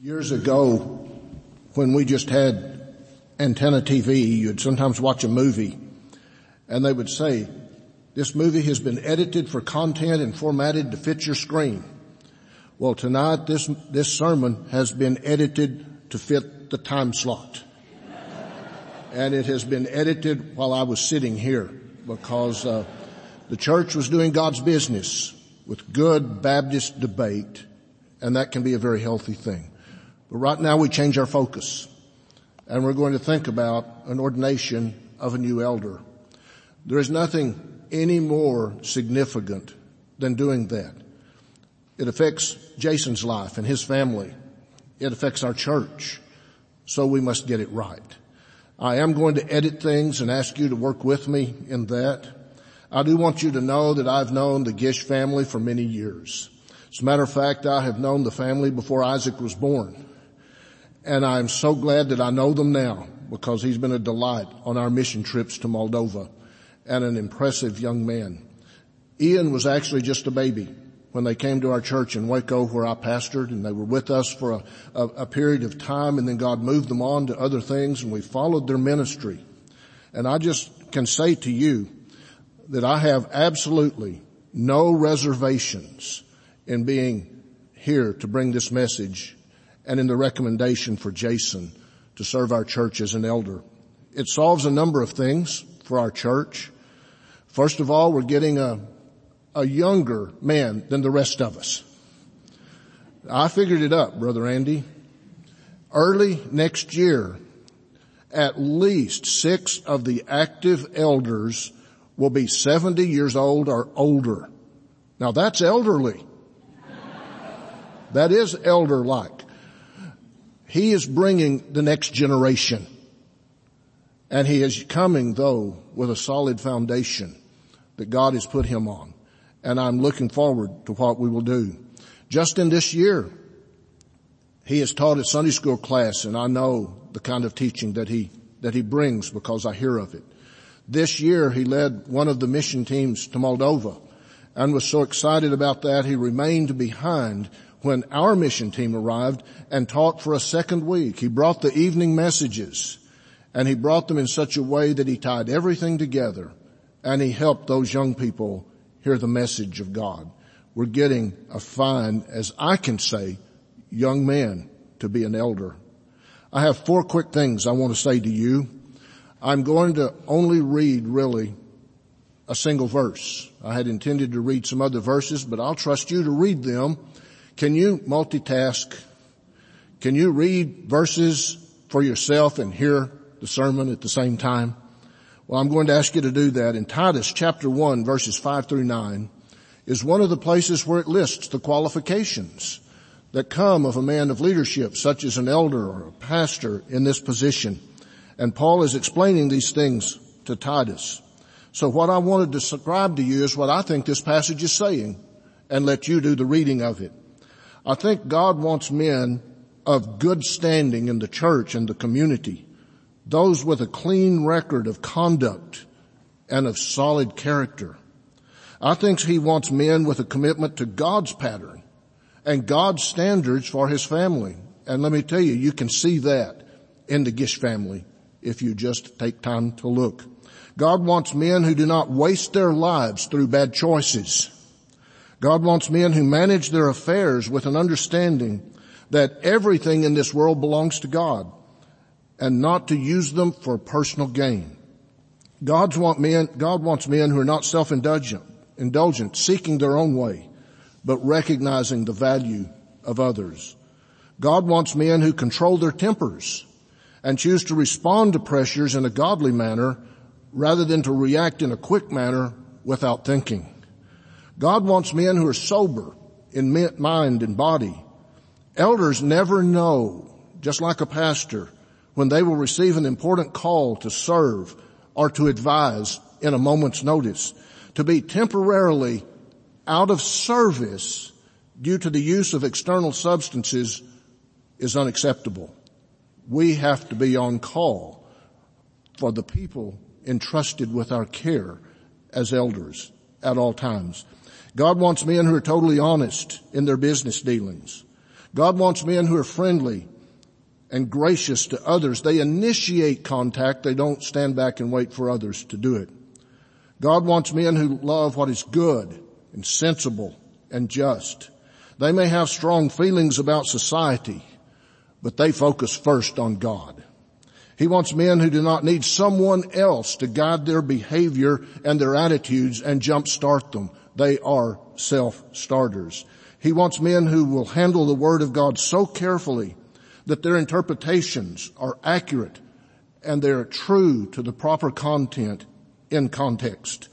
Years ago, when we just had antenna TV, you'd sometimes watch a movie and they would say, this movie has been edited for content and formatted to fit your screen. Well tonight this, this sermon has been edited to fit the time slot. and it has been edited while I was sitting here because uh, the church was doing God's business with good Baptist debate and that can be a very healthy thing. But right now we change our focus and we're going to think about an ordination of a new elder. There is nothing any more significant than doing that. It affects Jason's life and his family. It affects our church. So we must get it right. I am going to edit things and ask you to work with me in that. I do want you to know that I've known the Gish family for many years. As a matter of fact, I have known the family before Isaac was born and I'm so glad that I know them now because he's been a delight on our mission trips to Moldova and an impressive young man. Ian was actually just a baby when they came to our church in Waco where I pastored and they were with us for a, a, a period of time and then God moved them on to other things and we followed their ministry. And I just can say to you that I have absolutely no reservations in being here to bring this message and in the recommendation for Jason to serve our church as an elder. It solves a number of things for our church. First of all, we're getting a, a younger man than the rest of us. I figured it up, Brother Andy. Early next year, at least six of the active elders will be 70 years old or older. Now that's elderly. That is elder-like. He is bringing the next generation. And he is coming though with a solid foundation that God has put him on. And I'm looking forward to what we will do. Just in this year, he has taught a Sunday school class and I know the kind of teaching that he, that he brings because I hear of it. This year he led one of the mission teams to Moldova and was so excited about that he remained behind when our mission team arrived and taught for a second week. He brought the evening messages and he brought them in such a way that he tied everything together and he helped those young people hear the message of God. We're getting a fine, as I can say, young man to be an elder. I have four quick things I want to say to you. I'm going to only read really a single verse. I had intended to read some other verses, but I'll trust you to read them can you multitask? Can you read verses for yourself and hear the sermon at the same time? Well, I'm going to ask you to do that. In Titus chapter 1 verses 5 through 9 is one of the places where it lists the qualifications that come of a man of leadership, such as an elder or a pastor in this position. And Paul is explaining these things to Titus. So what I want to describe to you is what I think this passage is saying and let you do the reading of it. I think God wants men of good standing in the church and the community, those with a clean record of conduct and of solid character. I think he wants men with a commitment to God's pattern and God's standards for his family. And let me tell you, you can see that in the Gish family if you just take time to look. God wants men who do not waste their lives through bad choices. God wants men who manage their affairs with an understanding that everything in this world belongs to God and not to use them for personal gain. God's want men, God wants men who are not self-indulgent, indulgent, seeking their own way, but recognizing the value of others. God wants men who control their tempers and choose to respond to pressures in a godly manner rather than to react in a quick manner without thinking. God wants men who are sober in mind and body. Elders never know, just like a pastor, when they will receive an important call to serve or to advise in a moment's notice. To be temporarily out of service due to the use of external substances is unacceptable. We have to be on call for the people entrusted with our care as elders at all times. God wants men who are totally honest in their business dealings. God wants men who are friendly and gracious to others. They initiate contact. They don't stand back and wait for others to do it. God wants men who love what is good and sensible and just. They may have strong feelings about society, but they focus first on God. He wants men who do not need someone else to guide their behavior and their attitudes and jumpstart them. They are self-starters. He wants men who will handle the Word of God so carefully that their interpretations are accurate and they're true to the proper content in context.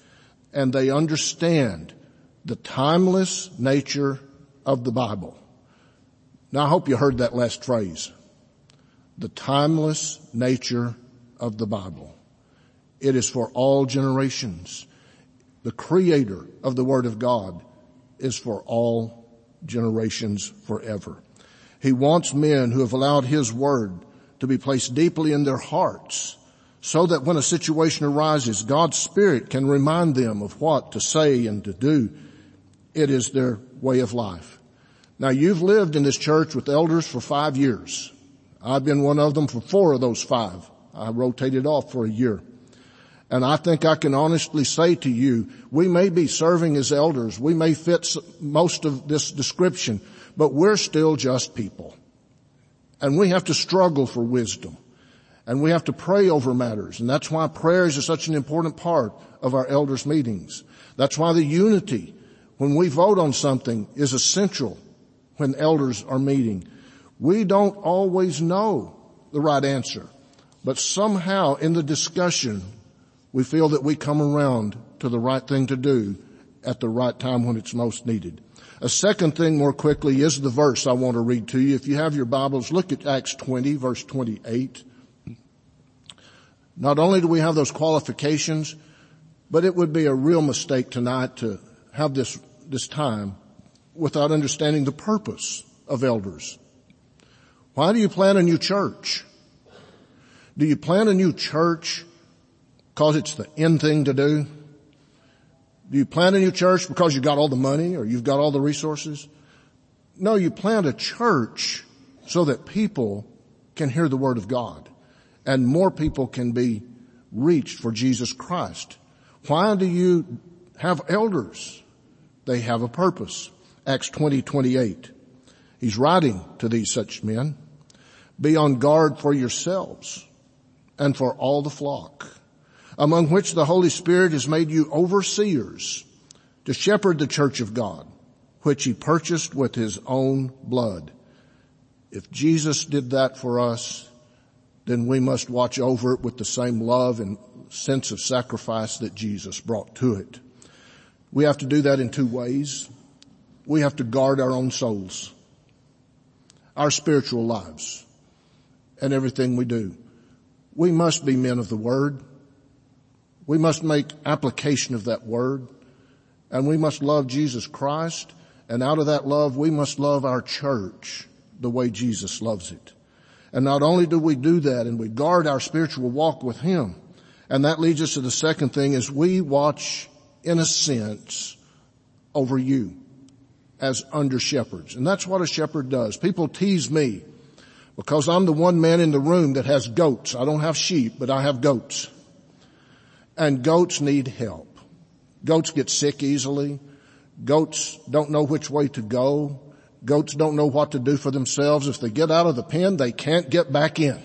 And they understand the timeless nature of the Bible. Now I hope you heard that last phrase. The timeless nature of the Bible. It is for all generations. The creator of the Word of God is for all generations forever. He wants men who have allowed His Word to be placed deeply in their hearts so that when a situation arises, God's Spirit can remind them of what to say and to do. It is their way of life. Now you've lived in this church with elders for five years. I've been one of them for four of those five. I rotated off for a year. And I think I can honestly say to you, we may be serving as elders. We may fit most of this description, but we're still just people. And we have to struggle for wisdom. And we have to pray over matters. And that's why prayers is such an important part of our elders meetings. That's why the unity when we vote on something is essential when elders are meeting. We don't always know the right answer, but somehow in the discussion, we feel that we come around to the right thing to do at the right time when it's most needed. A second thing more quickly is the verse I want to read to you. If you have your Bibles, look at Acts 20 verse 28. Not only do we have those qualifications, but it would be a real mistake tonight to have this, this time without understanding the purpose of elders. Why do you plant a new church? Do you plant a new church because it's the end thing to do? Do you plant a new church because you've got all the money or you've got all the resources? No, you plant a church so that people can hear the word of God and more people can be reached for Jesus Christ. Why do you have elders? They have a purpose. Acts 20, 28. He's writing to these such men. Be on guard for yourselves and for all the flock, among which the Holy Spirit has made you overseers to shepherd the church of God, which he purchased with his own blood. If Jesus did that for us, then we must watch over it with the same love and sense of sacrifice that Jesus brought to it. We have to do that in two ways. We have to guard our own souls, our spiritual lives and everything we do. We must be men of the word. We must make application of that word and we must love Jesus Christ and out of that love we must love our church the way Jesus loves it. And not only do we do that and we guard our spiritual walk with Him, and that leads us to the second thing is we watch in a sense over you as under shepherds. And that's what a shepherd does. People tease me because I'm the one man in the room that has goats. I don't have sheep, but I have goats. And goats need help. Goats get sick easily. Goats don't know which way to go. Goats don't know what to do for themselves. If they get out of the pen, they can't get back in.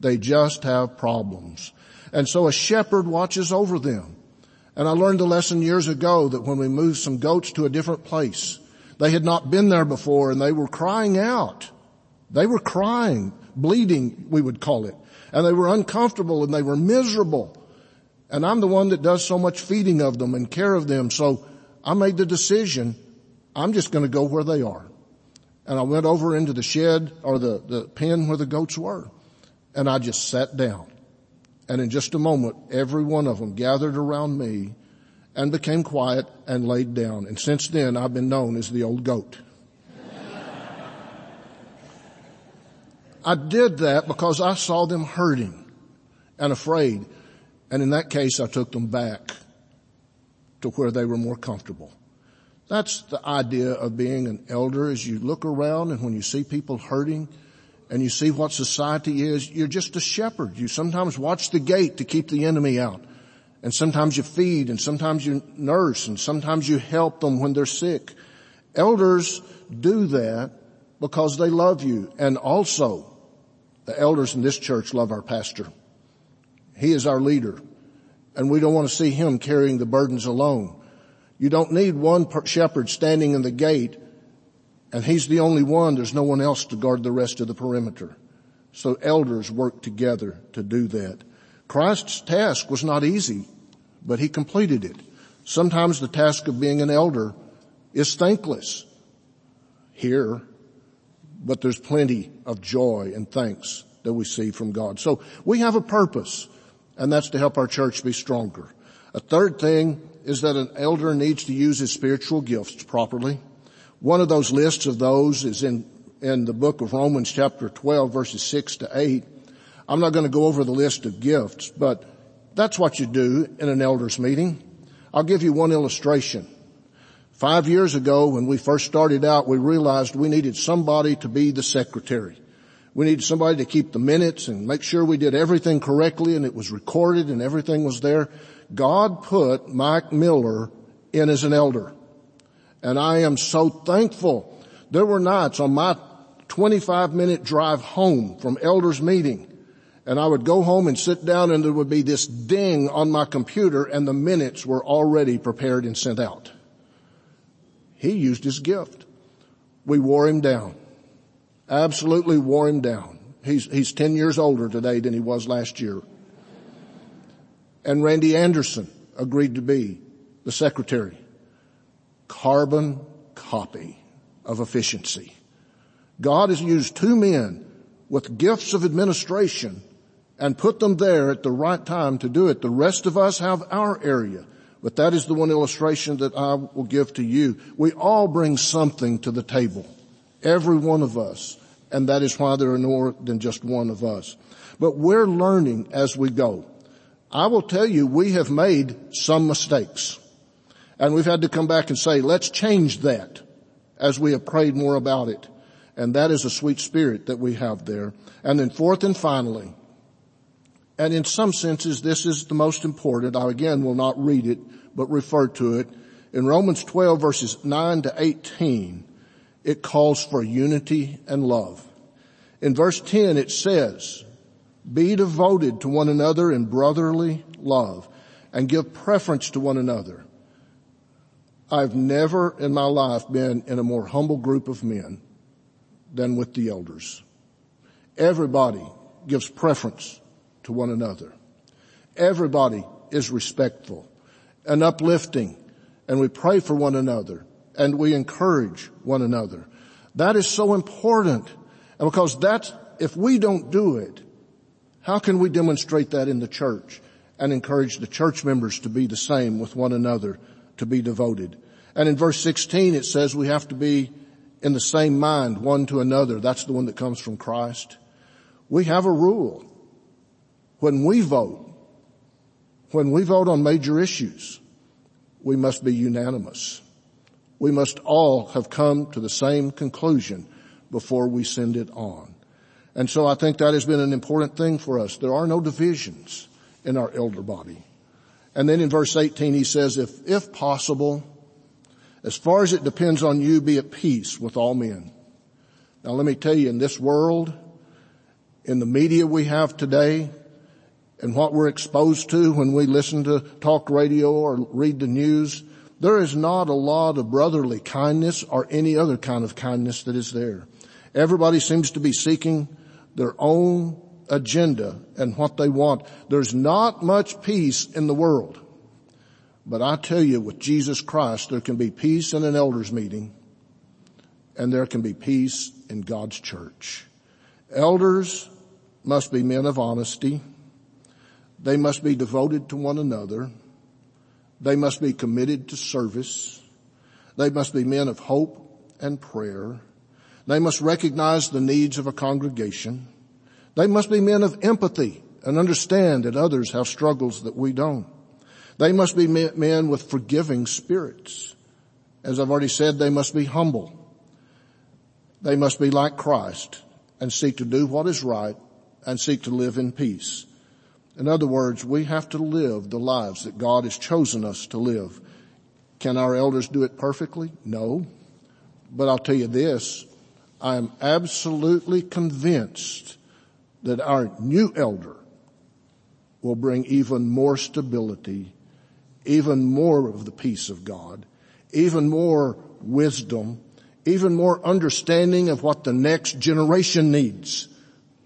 They just have problems. And so a shepherd watches over them. And I learned a lesson years ago that when we moved some goats to a different place, they had not been there before and they were crying out. They were crying, bleating, we would call it. And they were uncomfortable and they were miserable. And I'm the one that does so much feeding of them and care of them. So I made the decision, I'm just going to go where they are. And I went over into the shed or the, the pen where the goats were. And I just sat down. And in just a moment, every one of them gathered around me and became quiet and laid down. And since then, I've been known as the old goat. I did that because I saw them hurting and afraid. And in that case, I took them back to where they were more comfortable. That's the idea of being an elder as you look around and when you see people hurting and you see what society is, you're just a shepherd. You sometimes watch the gate to keep the enemy out. And sometimes you feed and sometimes you nurse and sometimes you help them when they're sick. Elders do that because they love you. And also the elders in this church love our pastor. He is our leader and we don't want to see him carrying the burdens alone. You don't need one shepherd standing in the gate and he's the only one. There's no one else to guard the rest of the perimeter. So elders work together to do that. Christ's task was not easy, but he completed it. Sometimes the task of being an elder is thankless here, but there's plenty of joy and thanks that we see from God. So we have a purpose, and that's to help our church be stronger. A third thing is that an elder needs to use his spiritual gifts properly. One of those lists of those is in, in the book of Romans chapter 12 verses 6 to 8. I'm not going to go over the list of gifts, but that's what you do in an elders meeting. I'll give you one illustration. Five years ago when we first started out, we realized we needed somebody to be the secretary. We needed somebody to keep the minutes and make sure we did everything correctly and it was recorded and everything was there. God put Mike Miller in as an elder. And I am so thankful. There were nights on my 25 minute drive home from elders meeting and I would go home and sit down and there would be this ding on my computer and the minutes were already prepared and sent out. He used his gift. We wore him down. Absolutely wore him down. He's, he's 10 years older today than he was last year and Randy Anderson agreed to be the secretary. Carbon copy of efficiency. God has used two men with gifts of administration and put them there at the right time to do it. The rest of us have our area. But that is the one illustration that I will give to you. We all bring something to the table. Every one of us. And that is why there are more than just one of us. But we're learning as we go. I will tell you, we have made some mistakes. And we've had to come back and say, let's change that as we have prayed more about it. And that is a sweet spirit that we have there. And then fourth and finally, and in some senses this is the most important, I again will not read it, but refer to it. In Romans 12 verses 9 to 18, it calls for unity and love. In verse 10 it says, be devoted to one another in brotherly love and give preference to one another. I've never in my life been in a more humble group of men than with the elders. Everybody gives preference to one another. Everybody is respectful and uplifting and we pray for one another and we encourage one another. That is so important. And because that's, if we don't do it, how can we demonstrate that in the church and encourage the church members to be the same with one another, to be devoted? And in verse 16 it says we have to be in the same mind one to another. That's the one that comes from Christ. We have a rule. When we vote, when we vote on major issues, we must be unanimous. We must all have come to the same conclusion before we send it on. And so I think that has been an important thing for us. There are no divisions in our elder body. And then in verse 18 he says, if, if possible, as far as it depends on you, be at peace with all men. Now let me tell you, in this world, in the media we have today, and what we're exposed to when we listen to talk radio or read the news, there is not a lot of brotherly kindness or any other kind of kindness that is there. Everybody seems to be seeking their own agenda and what they want. There's not much peace in the world. But I tell you, with Jesus Christ, there can be peace in an elders meeting and there can be peace in God's church. Elders must be men of honesty. They must be devoted to one another. They must be committed to service. They must be men of hope and prayer. They must recognize the needs of a congregation. They must be men of empathy and understand that others have struggles that we don't. They must be men with forgiving spirits. As I've already said, they must be humble. They must be like Christ and seek to do what is right and seek to live in peace. In other words, we have to live the lives that God has chosen us to live. Can our elders do it perfectly? No. But I'll tell you this, I am absolutely convinced that our new elder will bring even more stability, even more of the peace of God, even more wisdom, even more understanding of what the next generation needs.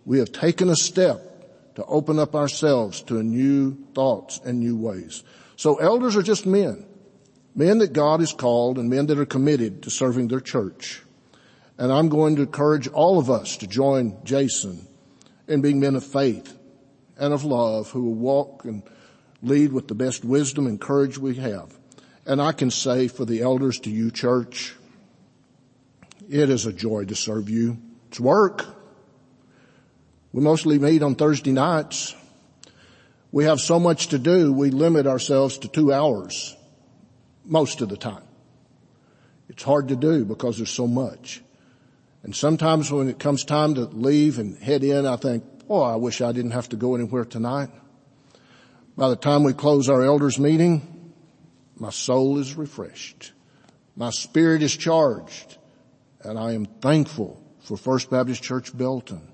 We have taken a step to open up ourselves to new thoughts and new ways. So elders are just men, men that God has called and men that are committed to serving their church. And I'm going to encourage all of us to join Jason in being men of faith and of love who will walk and lead with the best wisdom and courage we have. And I can say for the elders to you church, it is a joy to serve you. It's work. We mostly meet on Thursday nights. We have so much to do, we limit ourselves to two hours most of the time. It's hard to do because there's so much. And sometimes when it comes time to leave and head in, I think, oh, I wish I didn't have to go anywhere tonight. By the time we close our elders meeting, my soul is refreshed. My spirit is charged and I am thankful for First Baptist Church Belton.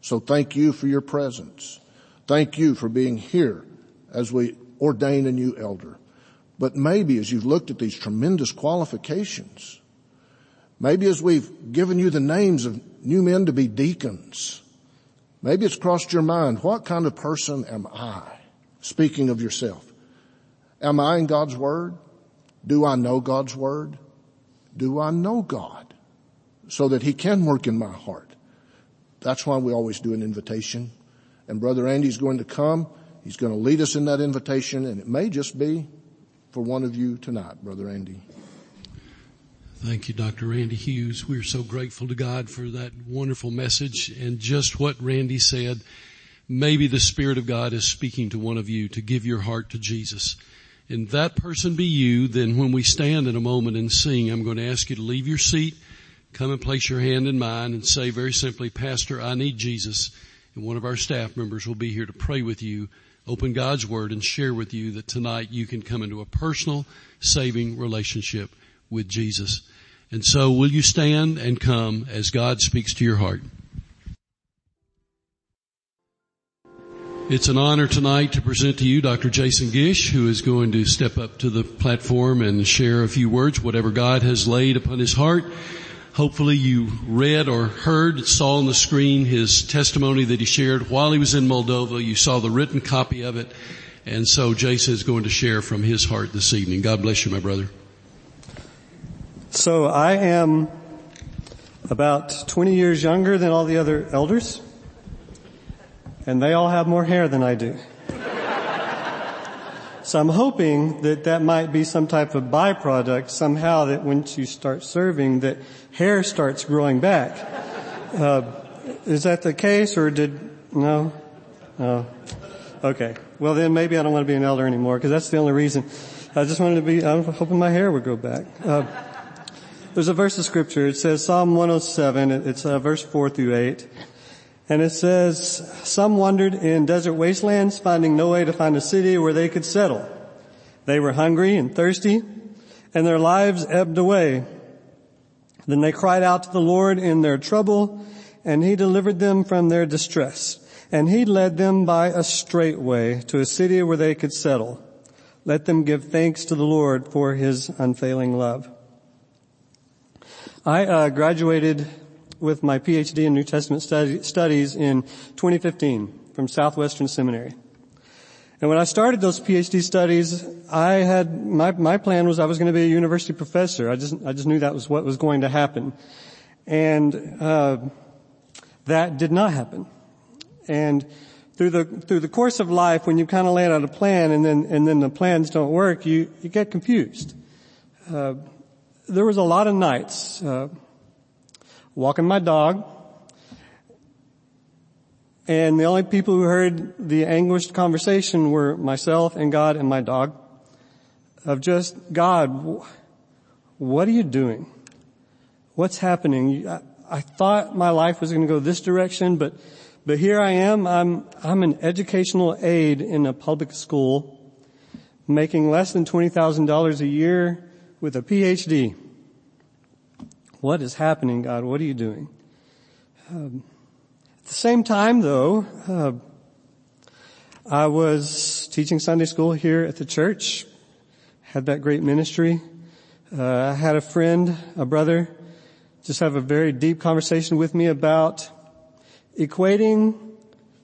So thank you for your presence. Thank you for being here as we ordain a new elder. But maybe as you've looked at these tremendous qualifications, Maybe as we've given you the names of new men to be deacons, maybe it's crossed your mind, what kind of person am I? Speaking of yourself. Am I in God's Word? Do I know God's Word? Do I know God? So that He can work in my heart. That's why we always do an invitation. And Brother Andy's going to come. He's going to lead us in that invitation and it may just be for one of you tonight, Brother Andy. Thank you, Dr. Randy Hughes. We're so grateful to God for that wonderful message and just what Randy said. Maybe the Spirit of God is speaking to one of you to give your heart to Jesus. And that person be you, then when we stand in a moment and sing, I'm going to ask you to leave your seat, come and place your hand in mine and say very simply, Pastor, I need Jesus. And one of our staff members will be here to pray with you, open God's Word and share with you that tonight you can come into a personal saving relationship with Jesus. And so will you stand and come as God speaks to your heart? It's an honor tonight to present to you Dr. Jason Gish, who is going to step up to the platform and share a few words, whatever God has laid upon his heart. Hopefully you read or heard, saw on the screen his testimony that he shared while he was in Moldova. You saw the written copy of it. And so Jason is going to share from his heart this evening. God bless you, my brother. So I am about 20 years younger than all the other elders, and they all have more hair than I do. so I'm hoping that that might be some type of byproduct somehow that once you start serving that hair starts growing back. Uh, is that the case or did, no? No. Okay. Well then maybe I don't want to be an elder anymore because that's the only reason. I just wanted to be, I'm hoping my hair would grow back. Uh, there's a verse of scripture. It says Psalm 107. It's uh, verse 4 through 8. And it says, some wandered in desert wastelands, finding no way to find a city where they could settle. They were hungry and thirsty, and their lives ebbed away. Then they cried out to the Lord in their trouble, and He delivered them from their distress. And He led them by a straight way to a city where they could settle. Let them give thanks to the Lord for His unfailing love. I uh, graduated with my PhD in New Testament studies in 2015 from Southwestern Seminary. And when I started those PhD studies, I had, my, my plan was I was going to be a university professor. I just, I just knew that was what was going to happen. And, uh, that did not happen. And through the, through the course of life, when you kind of lay out a plan and then, and then the plans don't work, you, you get confused. Uh, there was a lot of nights uh, walking my dog, and the only people who heard the anguished conversation were myself and God and my dog. Of just God, what are you doing? What's happening? I, thought my life was going to go this direction, but, but here I am. I'm, I'm an educational aide in a public school making less than $20,000 a year with a PhD. What is happening, God? What are you doing? Um, the same time though, uh, I was teaching Sunday school here at the church, had that great ministry. Uh, I had a friend, a brother, just have a very deep conversation with me about equating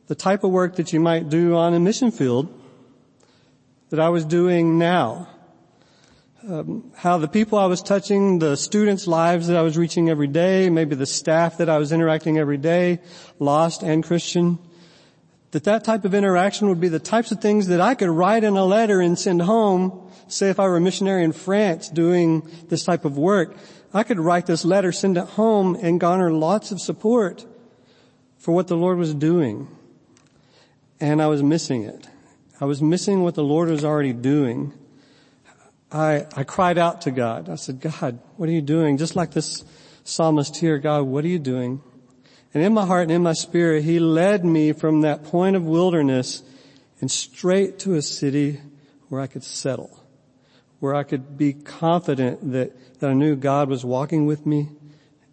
the type of work that you might do on a mission field that I was doing now. Um, how the people I was touching, the students' lives that I was reaching every day, maybe the staff that I was interacting every day, lost and Christian, that that type of interaction would be the types of things that I could write in a letter and send home. Say if I were a missionary in France doing this type of work, I could write this letter, send it home, and garner lots of support for what the Lord was doing. And I was missing it. I was missing what the Lord was already doing. I, I cried out to God. I said, God, what are you doing? Just like this psalmist here, God, what are you doing? And in my heart and in my spirit, He led me from that point of wilderness and straight to a city where I could settle, where I could be confident that, that I knew God was walking with me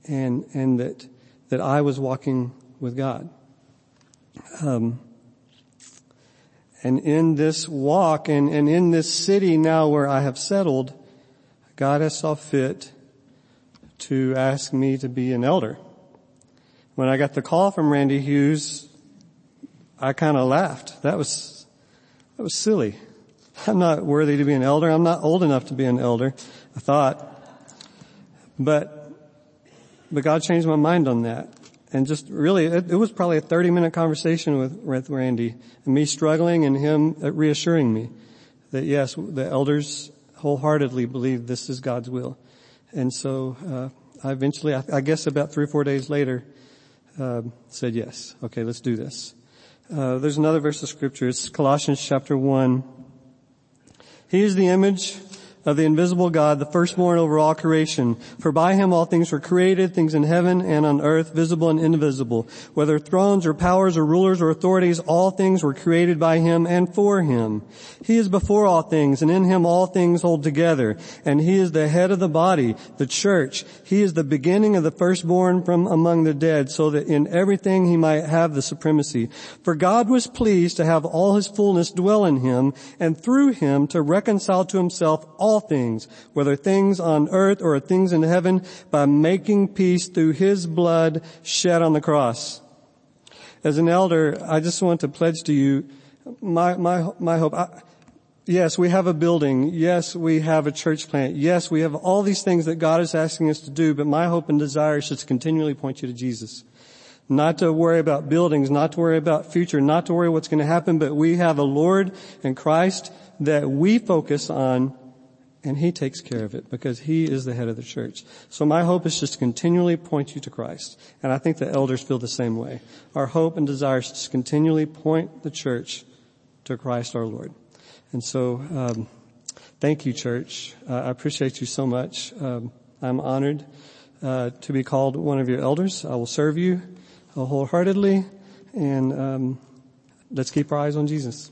and, and that, that I was walking with God. Um, and in this walk and, and in this city now where I have settled, God has saw fit to ask me to be an elder. When I got the call from Randy Hughes, I kind of laughed. That was, that was silly. I'm not worthy to be an elder. I'm not old enough to be an elder, I thought. But, but God changed my mind on that. And just really, it, it was probably a 30 minute conversation with, with Randy and me struggling and him reassuring me that yes, the elders wholeheartedly believe this is God's will. And so, uh, I eventually, I, I guess about three or four days later, uh, said yes. Okay, let's do this. Uh, there's another verse of scripture. It's Colossians chapter one. He is the image of the invisible God, the firstborn over all creation. For by him all things were created, things in heaven and on earth, visible and invisible. Whether thrones or powers or rulers or authorities, all things were created by him and for him. He is before all things, and in him all things hold together. And he is the head of the body, the church. He is the beginning of the firstborn from among the dead, so that in everything he might have the supremacy. For God was pleased to have all his fullness dwell in him, and through him to reconcile to himself all all things, whether things on earth or things in heaven, by making peace through his blood shed on the cross. As an elder, I just want to pledge to you my, my, my hope. I, yes, we have a building. Yes, we have a church plant. Yes, we have all these things that God is asking us to do, but my hope and desire is to continually point you to Jesus not to worry about buildings, not to worry about future, not to worry what's going to happen, but we have a Lord and Christ that we focus on and He takes care of it because He is the head of the church. So my hope is just to continually point you to Christ. And I think the elders feel the same way. Our hope and desire is to continually point the church to Christ our Lord. And so, um, thank you church. Uh, I appreciate you so much. Um, I'm honored uh, to be called one of your elders. I will serve you wholeheartedly and um, let's keep our eyes on Jesus.